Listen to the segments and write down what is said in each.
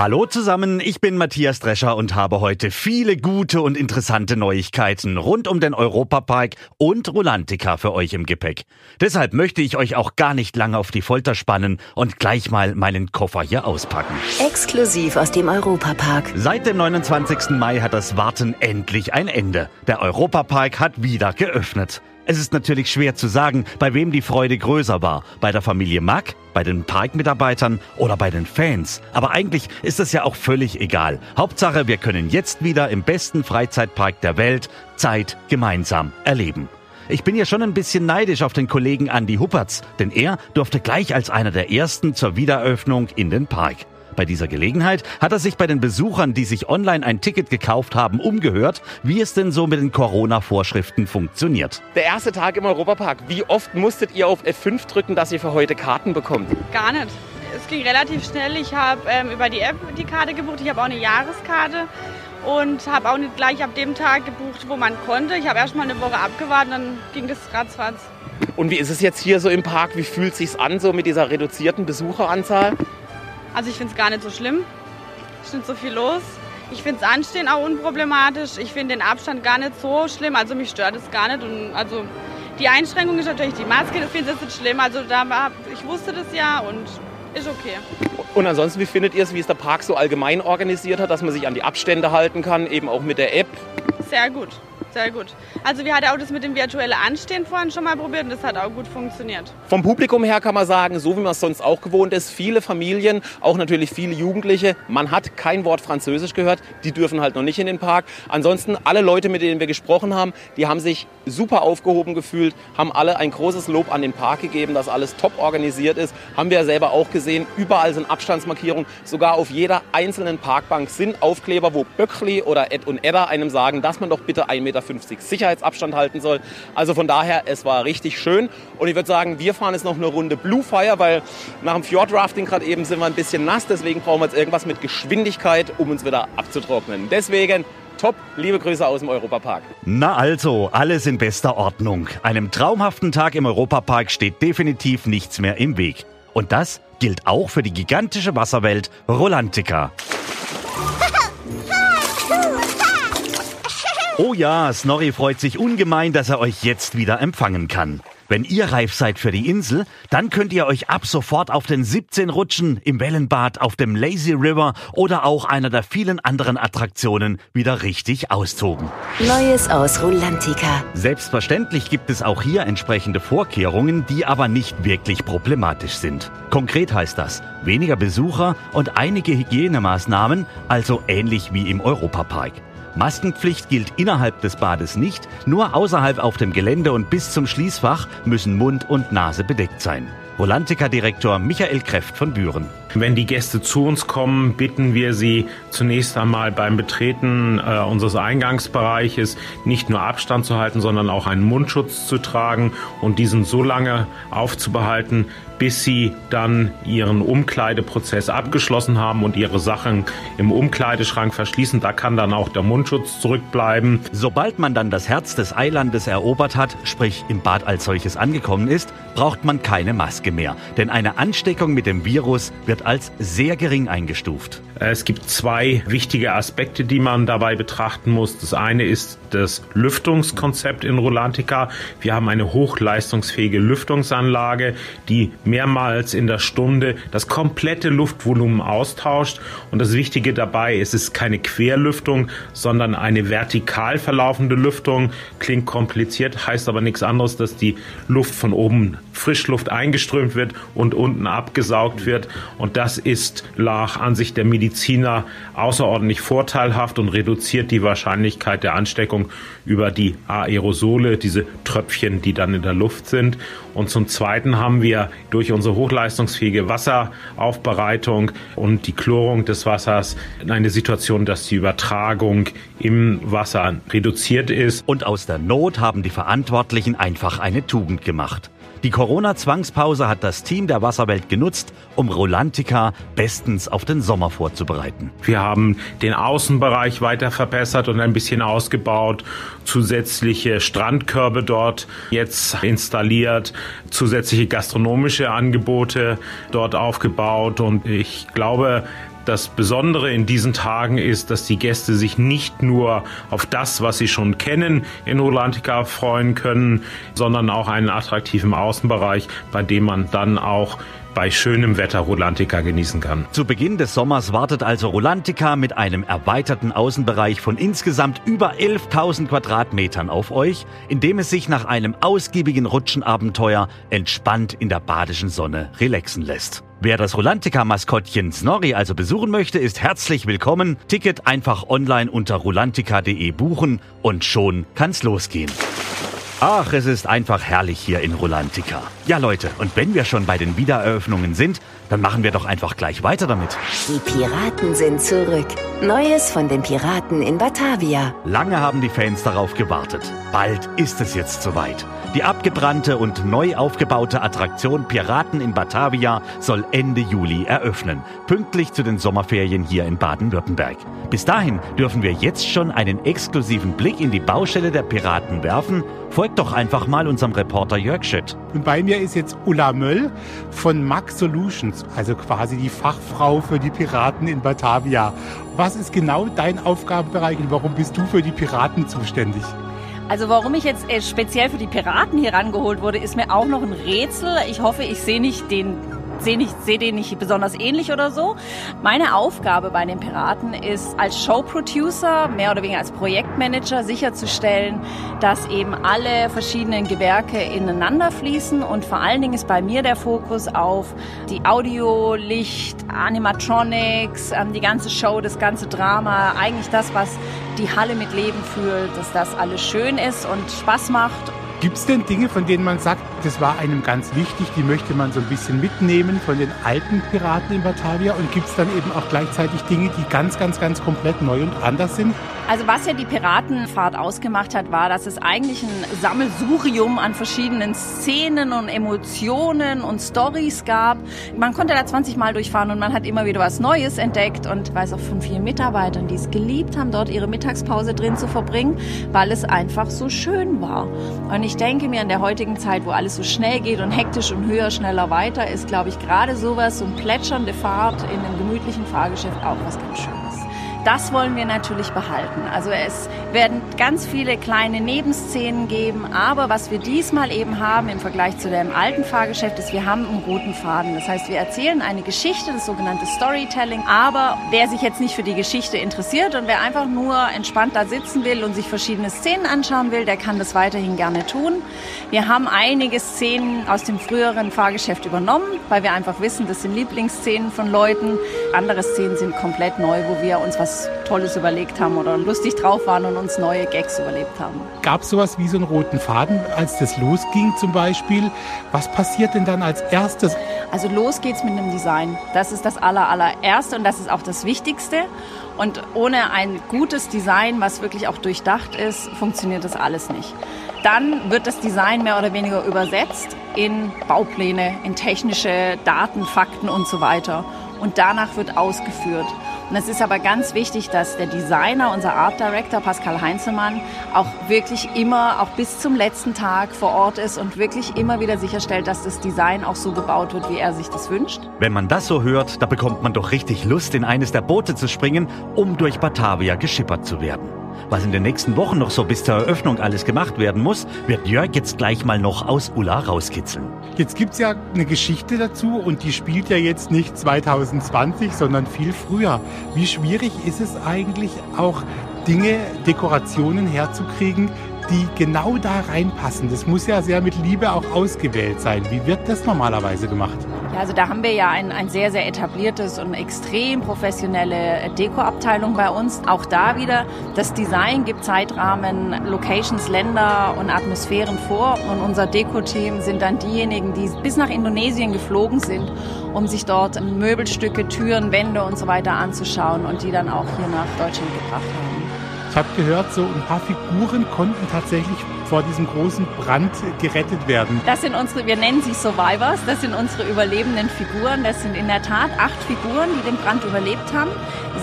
Hallo zusammen, ich bin Matthias Drescher und habe heute viele gute und interessante Neuigkeiten rund um den Europapark und Rolantica für euch im Gepäck. Deshalb möchte ich euch auch gar nicht lange auf die Folter spannen und gleich mal meinen Koffer hier auspacken. Exklusiv aus dem Europapark. Seit dem 29. Mai hat das Warten endlich ein Ende. Der Europapark hat wieder geöffnet. Es ist natürlich schwer zu sagen, bei wem die Freude größer war. Bei der Familie Mack, bei den Parkmitarbeitern oder bei den Fans. Aber eigentlich ist es ja auch völlig egal. Hauptsache, wir können jetzt wieder im besten Freizeitpark der Welt Zeit gemeinsam erleben. Ich bin ja schon ein bisschen neidisch auf den Kollegen Andy Huppertz, denn er durfte gleich als einer der ersten zur Wiedereröffnung in den Park. Bei dieser Gelegenheit hat er sich bei den Besuchern, die sich online ein Ticket gekauft haben, umgehört, wie es denn so mit den Corona-Vorschriften funktioniert. Der erste Tag im Europapark. Wie oft musstet ihr auf F5 drücken, dass ihr für heute Karten bekommt? Gar nicht. Es ging relativ schnell. Ich habe ähm, über die App die Karte gebucht. Ich habe auch eine Jahreskarte und habe auch nicht gleich ab dem Tag gebucht, wo man konnte. Ich habe erst mal eine Woche abgewartet, dann ging das ratzfatz. Und wie ist es jetzt hier so im Park? Wie fühlt es sich an so mit dieser reduzierten Besucheranzahl? Also ich finde es gar nicht so schlimm. Es ist nicht so viel los. Ich finde das Anstehen auch unproblematisch. Ich finde den Abstand gar nicht so schlimm. Also mich stört es gar nicht. Und also die Einschränkung ist natürlich die Maske. Das finde ich nicht schlimm. Also da war, ich wusste das ja und ist okay. Und ansonsten, wie findet ihr es, wie es der Park so allgemein organisiert hat, dass man sich an die Abstände halten kann, eben auch mit der App? Sehr gut. Sehr gut. Also wir hatten auch das mit dem virtuellen Anstehen vorhin schon mal probiert und das hat auch gut funktioniert. Vom Publikum her kann man sagen, so wie man es sonst auch gewohnt ist, viele Familien, auch natürlich viele Jugendliche. Man hat kein Wort Französisch gehört, die dürfen halt noch nicht in den Park. Ansonsten alle Leute, mit denen wir gesprochen haben, die haben sich super aufgehoben gefühlt, haben alle ein großes Lob an den Park gegeben, dass alles top organisiert ist. Haben wir ja selber auch gesehen, überall sind Abstandsmarkierungen, sogar auf jeder einzelnen Parkbank sind Aufkleber, wo Böckli oder Ed und Edda einem sagen, dass man doch bitte 1,50 Meter Sicherheitsabstand halten soll. Also von daher, es war richtig schön. Und ich würde sagen, wir fahren jetzt noch eine Runde Blue Fire, weil nach dem Fjordrafting gerade eben sind wir ein bisschen nass. Deswegen brauchen wir jetzt irgendwas mit Geschwindigkeit, um uns wieder abzutrocknen. Deswegen Top, liebe Grüße aus dem Europapark. Na also, alles in bester Ordnung. Einem traumhaften Tag im Europapark steht definitiv nichts mehr im Weg. Und das gilt auch für die gigantische Wasserwelt Rolantica. Oh ja, Snorri freut sich ungemein, dass er euch jetzt wieder empfangen kann. Wenn ihr reif seid für die Insel, dann könnt ihr euch ab sofort auf den 17 Rutschen, im Wellenbad, auf dem Lazy River oder auch einer der vielen anderen Attraktionen wieder richtig austoben. Neues aus Rolantica. Selbstverständlich gibt es auch hier entsprechende Vorkehrungen, die aber nicht wirklich problematisch sind. Konkret heißt das weniger Besucher und einige Hygienemaßnahmen, also ähnlich wie im Europapark. Maskenpflicht gilt innerhalb des Bades nicht, nur außerhalb auf dem Gelände und bis zum Schließfach müssen Mund und Nase bedeckt sein. Volantica-Direktor Michael Kräft von Büren. Wenn die Gäste zu uns kommen, bitten wir sie zunächst einmal beim Betreten äh, unseres Eingangsbereiches nicht nur Abstand zu halten, sondern auch einen Mundschutz zu tragen und diesen so lange aufzubehalten, bis sie dann ihren Umkleideprozess abgeschlossen haben und ihre Sachen im Umkleideschrank verschließen. Da kann dann auch der Mundschutz zurückbleiben. Sobald man dann das Herz des Eilandes erobert hat, sprich im Bad als solches angekommen ist, braucht man keine Maske mehr. Denn eine Ansteckung mit dem Virus wird als sehr gering eingestuft. Es gibt zwei wichtige Aspekte, die man dabei betrachten muss. Das eine ist das Lüftungskonzept in Rolantica. Wir haben eine hochleistungsfähige Lüftungsanlage, die mehrmals in der Stunde das komplette Luftvolumen austauscht. Und das Wichtige dabei ist, es ist keine Querlüftung, sondern eine vertikal verlaufende Lüftung. Klingt kompliziert, heißt aber nichts anderes, dass die Luft von oben Frischluft eingeströmt wird und unten abgesaugt wird. Und das ist nach Ansicht der Medizin Mediziner außerordentlich vorteilhaft und reduziert die Wahrscheinlichkeit der Ansteckung über die Aerosole, diese Tröpfchen, die dann in der Luft sind. Und zum Zweiten haben wir durch unsere hochleistungsfähige Wasseraufbereitung und die Chlorung des Wassers eine Situation, dass die Übertragung im Wasser reduziert ist. Und aus der Not haben die Verantwortlichen einfach eine Tugend gemacht. Die Corona-Zwangspause hat das Team der Wasserwelt genutzt, um Rolantica bestens auf den Sommer vorzubereiten. Wir haben den Außenbereich weiter verbessert und ein bisschen ausgebaut, zusätzliche Strandkörbe dort jetzt installiert, zusätzliche gastronomische Angebote dort aufgebaut und ich glaube, das Besondere in diesen Tagen ist, dass die Gäste sich nicht nur auf das, was sie schon kennen, in Rolantica freuen können, sondern auch einen attraktiven Außenbereich, bei dem man dann auch bei schönem Wetter Rolantica genießen kann. Zu Beginn des Sommers wartet also Rolantica mit einem erweiterten Außenbereich von insgesamt über 11.000 Quadratmetern auf euch, in dem es sich nach einem ausgiebigen Rutschenabenteuer entspannt in der badischen Sonne relaxen lässt. Wer das Rolantica-Maskottchen Snorri also besuchen möchte, ist herzlich willkommen. Ticket einfach online unter rolantica.de buchen und schon kann's losgehen. Ach, es ist einfach herrlich hier in Rolantica. Ja, Leute, und wenn wir schon bei den Wiedereröffnungen sind, dann machen wir doch einfach gleich weiter damit. Die Piraten sind zurück. Neues von den Piraten in Batavia. Lange haben die Fans darauf gewartet. Bald ist es jetzt soweit. Die abgebrannte und neu aufgebaute Attraktion Piraten in Batavia soll Ende Juli eröffnen, pünktlich zu den Sommerferien hier in Baden-Württemberg. Bis dahin dürfen wir jetzt schon einen exklusiven Blick in die Baustelle der Piraten werfen. Folgt doch einfach mal unserem Reporter Jörg Schütt. Und bei mir ist jetzt Ulla Möll von Max Solutions, also quasi die Fachfrau für die Piraten in Batavia. Was ist genau dein Aufgabenbereich und warum bist du für die Piraten zuständig? Also warum ich jetzt äh, speziell für die Piraten hier rangeholt wurde, ist mir auch noch ein Rätsel. Ich hoffe, ich sehe nicht den sehe sehe den nicht besonders ähnlich oder so. Meine Aufgabe bei den Piraten ist als Showproducer, mehr oder weniger als Projektmanager, sicherzustellen, dass eben alle verschiedenen Gewerke ineinander fließen. Und vor allen Dingen ist bei mir der Fokus auf die Audio, Licht, Animatronics, ähm, die ganze Show, das ganze Drama, eigentlich das, was die Halle mit Leben fühlt, dass das alles schön ist und Spaß macht Gibt es denn Dinge, von denen man sagt, das war einem ganz wichtig, die möchte man so ein bisschen mitnehmen von den alten Piraten in Batavia? Und gibt es dann eben auch gleichzeitig Dinge, die ganz, ganz, ganz komplett neu und anders sind? Also was ja die Piratenfahrt ausgemacht hat, war, dass es eigentlich ein Sammelsurium an verschiedenen Szenen und Emotionen und Stories gab. Man konnte da 20 Mal durchfahren und man hat immer wieder was Neues entdeckt und weiß auch von vielen Mitarbeitern, die es geliebt haben, dort ihre Mittagspause drin zu verbringen, weil es einfach so schön war. Und ich denke mir, in der heutigen Zeit, wo alles so schnell geht und hektisch und höher, schneller, weiter, ist, glaube ich, gerade sowas, so eine plätschernde Fahrt in einem gemütlichen Fahrgeschäft auch was ganz Schönes. Das wollen wir natürlich behalten. Also es werden ganz viele kleine Nebenszenen geben, aber was wir diesmal eben haben im Vergleich zu dem alten Fahrgeschäft ist, wir haben einen roten Faden. Das heißt, wir erzählen eine Geschichte, das sogenannte Storytelling, aber wer sich jetzt nicht für die Geschichte interessiert und wer einfach nur entspannt da sitzen will und sich verschiedene Szenen anschauen will, der kann das weiterhin gerne tun. Wir haben einige Szenen aus dem früheren Fahrgeschäft übernommen, weil wir einfach wissen, das sind Lieblingsszenen von Leuten. Andere Szenen sind komplett neu, wo wir uns was Tolles überlegt haben oder lustig drauf waren und uns neue Gags überlebt haben. Gab es sowas wie so einen roten Faden, als das losging zum Beispiel? Was passiert denn dann als erstes? Also los geht's mit einem Design. Das ist das aller, allererste und das ist auch das Wichtigste. Und ohne ein gutes Design, was wirklich auch durchdacht ist, funktioniert das alles nicht. Dann wird das Design mehr oder weniger übersetzt in Baupläne, in technische Daten, Fakten und so weiter. Und danach wird ausgeführt. Und es ist aber ganz wichtig, dass der Designer, unser Art Director Pascal Heinzelmann, auch wirklich immer, auch bis zum letzten Tag vor Ort ist und wirklich immer wieder sicherstellt, dass das Design auch so gebaut wird, wie er sich das wünscht. Wenn man das so hört, da bekommt man doch richtig Lust, in eines der Boote zu springen, um durch Batavia geschippert zu werden. Was in den nächsten Wochen noch so bis zur Eröffnung alles gemacht werden muss, wird Jörg jetzt gleich mal noch aus Ulla rauskitzeln. Jetzt gibt es ja eine Geschichte dazu und die spielt ja jetzt nicht 2020, sondern viel früher. Wie schwierig ist es eigentlich auch Dinge, Dekorationen herzukriegen, die genau da reinpassen? Das muss ja sehr mit Liebe auch ausgewählt sein. Wie wird das normalerweise gemacht? Ja, also da haben wir ja ein, ein sehr, sehr etabliertes und extrem professionelle Dekoabteilung bei uns. Auch da wieder, das Design gibt Zeitrahmen, Locations, Länder und Atmosphären vor. Und unser Deko-Team sind dann diejenigen, die bis nach Indonesien geflogen sind, um sich dort Möbelstücke, Türen, Wände und so weiter anzuschauen und die dann auch hier nach Deutschland gebracht haben. Ich habe gehört, so ein paar Figuren konnten tatsächlich vor diesem großen Brand gerettet werden. Das sind unsere, wir nennen sie Survivors, das sind unsere überlebenden Figuren. Das sind in der Tat acht Figuren, die den Brand überlebt haben.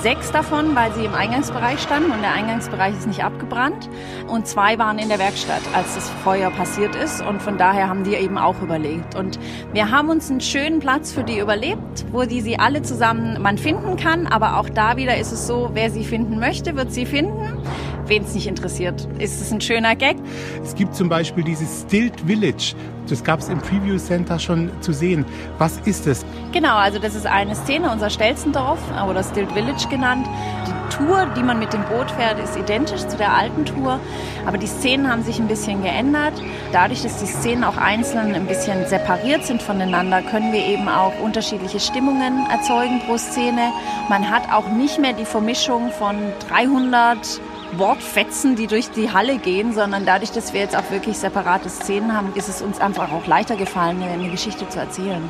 Sechs davon, weil sie im Eingangsbereich standen und der Eingangsbereich ist nicht abgebrannt. Und zwei waren in der Werkstatt, als das Feuer passiert ist. Und von daher haben die eben auch überlebt. Und wir haben uns einen schönen Platz für die überlebt, wo die sie alle zusammen man finden kann. Aber auch da wieder ist es so, wer sie finden möchte, wird sie finden wen es nicht interessiert, ist es ein schöner Gag. Es gibt zum Beispiel dieses Stilt Village. Das gab es im Preview Center schon zu sehen. Was ist es? Genau, also das ist eine Szene, unser Stelzendorf oder Stilt Village genannt. Die Tour, die man mit dem Boot fährt, ist identisch zu der alten Tour, aber die Szenen haben sich ein bisschen geändert. Dadurch, dass die Szenen auch einzeln ein bisschen separiert sind voneinander, können wir eben auch unterschiedliche Stimmungen erzeugen pro Szene. Man hat auch nicht mehr die Vermischung von 300 Wortfetzen, die durch die Halle gehen, sondern dadurch, dass wir jetzt auch wirklich separate Szenen haben, ist es uns einfach auch leichter gefallen, eine Geschichte zu erzählen.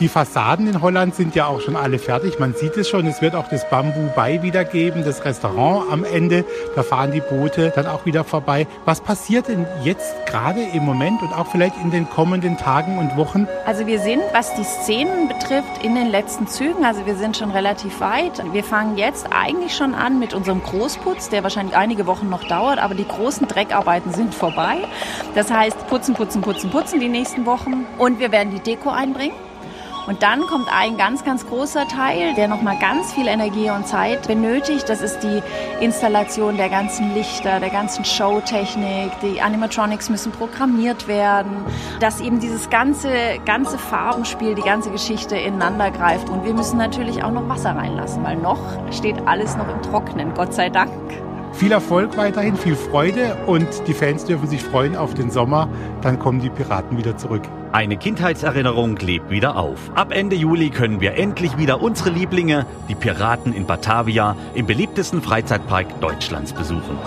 Die Fassaden in Holland sind ja auch schon alle fertig. Man sieht es schon. Es wird auch das Bamboo Bay wieder geben, das Restaurant am Ende. Da fahren die Boote dann auch wieder vorbei. Was passiert denn jetzt gerade im Moment und auch vielleicht in den kommenden Tagen und Wochen? Also wir sind, was die Szenen betrifft, in den letzten Zügen. Also wir sind schon relativ weit. Wir fangen jetzt eigentlich schon an mit unserem Großputz, der wahrscheinlich einige Wochen noch dauert, aber die großen Dreckarbeiten sind vorbei. Das heißt, putzen, putzen, putzen, putzen die nächsten Wochen. Und wir werden die Deko einbringen. Und dann kommt ein ganz, ganz großer Teil, der nochmal ganz viel Energie und Zeit benötigt. Das ist die Installation der ganzen Lichter, der ganzen Showtechnik. Die Animatronics müssen programmiert werden, dass eben dieses ganze, ganze Farbenspiel, die ganze Geschichte ineinander greift. Und wir müssen natürlich auch noch Wasser reinlassen, weil noch steht alles noch im Trocknen, Gott sei Dank. Viel Erfolg weiterhin, viel Freude und die Fans dürfen sich freuen auf den Sommer. Dann kommen die Piraten wieder zurück. Eine Kindheitserinnerung lebt wieder auf. Ab Ende Juli können wir endlich wieder unsere Lieblinge, die Piraten in Batavia, im beliebtesten Freizeitpark Deutschlands besuchen.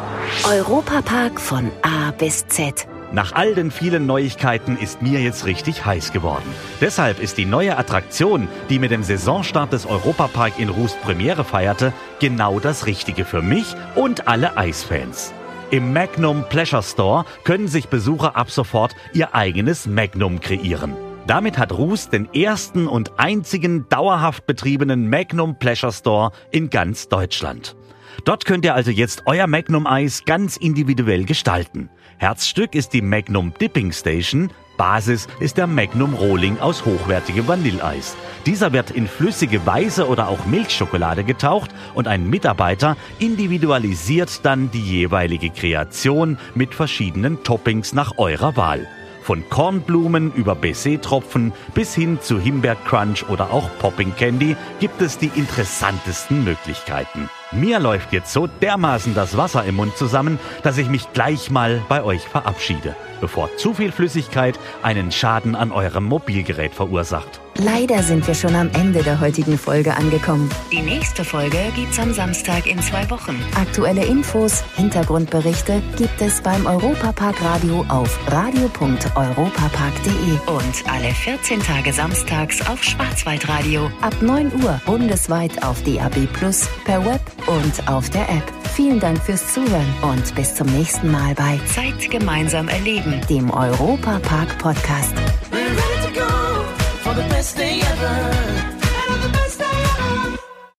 Europapark von A bis Z. Nach all den vielen Neuigkeiten ist mir jetzt richtig heiß geworden. Deshalb ist die neue Attraktion, die mit dem Saisonstart des Europapark in Rust Premiere feierte, genau das Richtige für mich und alle Eisfans. Im Magnum Pleasure Store können sich Besucher ab sofort ihr eigenes Magnum kreieren. Damit hat Rust den ersten und einzigen dauerhaft betriebenen Magnum Pleasure Store in ganz Deutschland. Dort könnt ihr also jetzt euer Magnum Eis ganz individuell gestalten. Herzstück ist die Magnum Dipping Station. Basis ist der Magnum Rolling aus hochwertigem Vanilleis. Dieser wird in flüssige weiße oder auch Milchschokolade getaucht und ein Mitarbeiter individualisiert dann die jeweilige Kreation mit verschiedenen Toppings nach eurer Wahl. Von Kornblumen über Baiser-Tropfen bis hin zu Himbeercrunch oder auch Popping Candy gibt es die interessantesten Möglichkeiten. Mir läuft jetzt so dermaßen das Wasser im Mund zusammen, dass ich mich gleich mal bei euch verabschiede, bevor zu viel Flüssigkeit einen Schaden an eurem Mobilgerät verursacht. Leider sind wir schon am Ende der heutigen Folge angekommen. Die nächste Folge gibt's am Samstag in zwei Wochen. Aktuelle Infos, Hintergrundberichte gibt es beim Europapark Radio auf radio.europapark.de und alle 14 Tage samstags auf Schwarzwaldradio ab 9 Uhr bundesweit auf DAB Plus per Web und auf der App. Vielen Dank fürs Zuhören und bis zum nächsten Mal bei Zeit gemeinsam erleben, dem Europapark Podcast.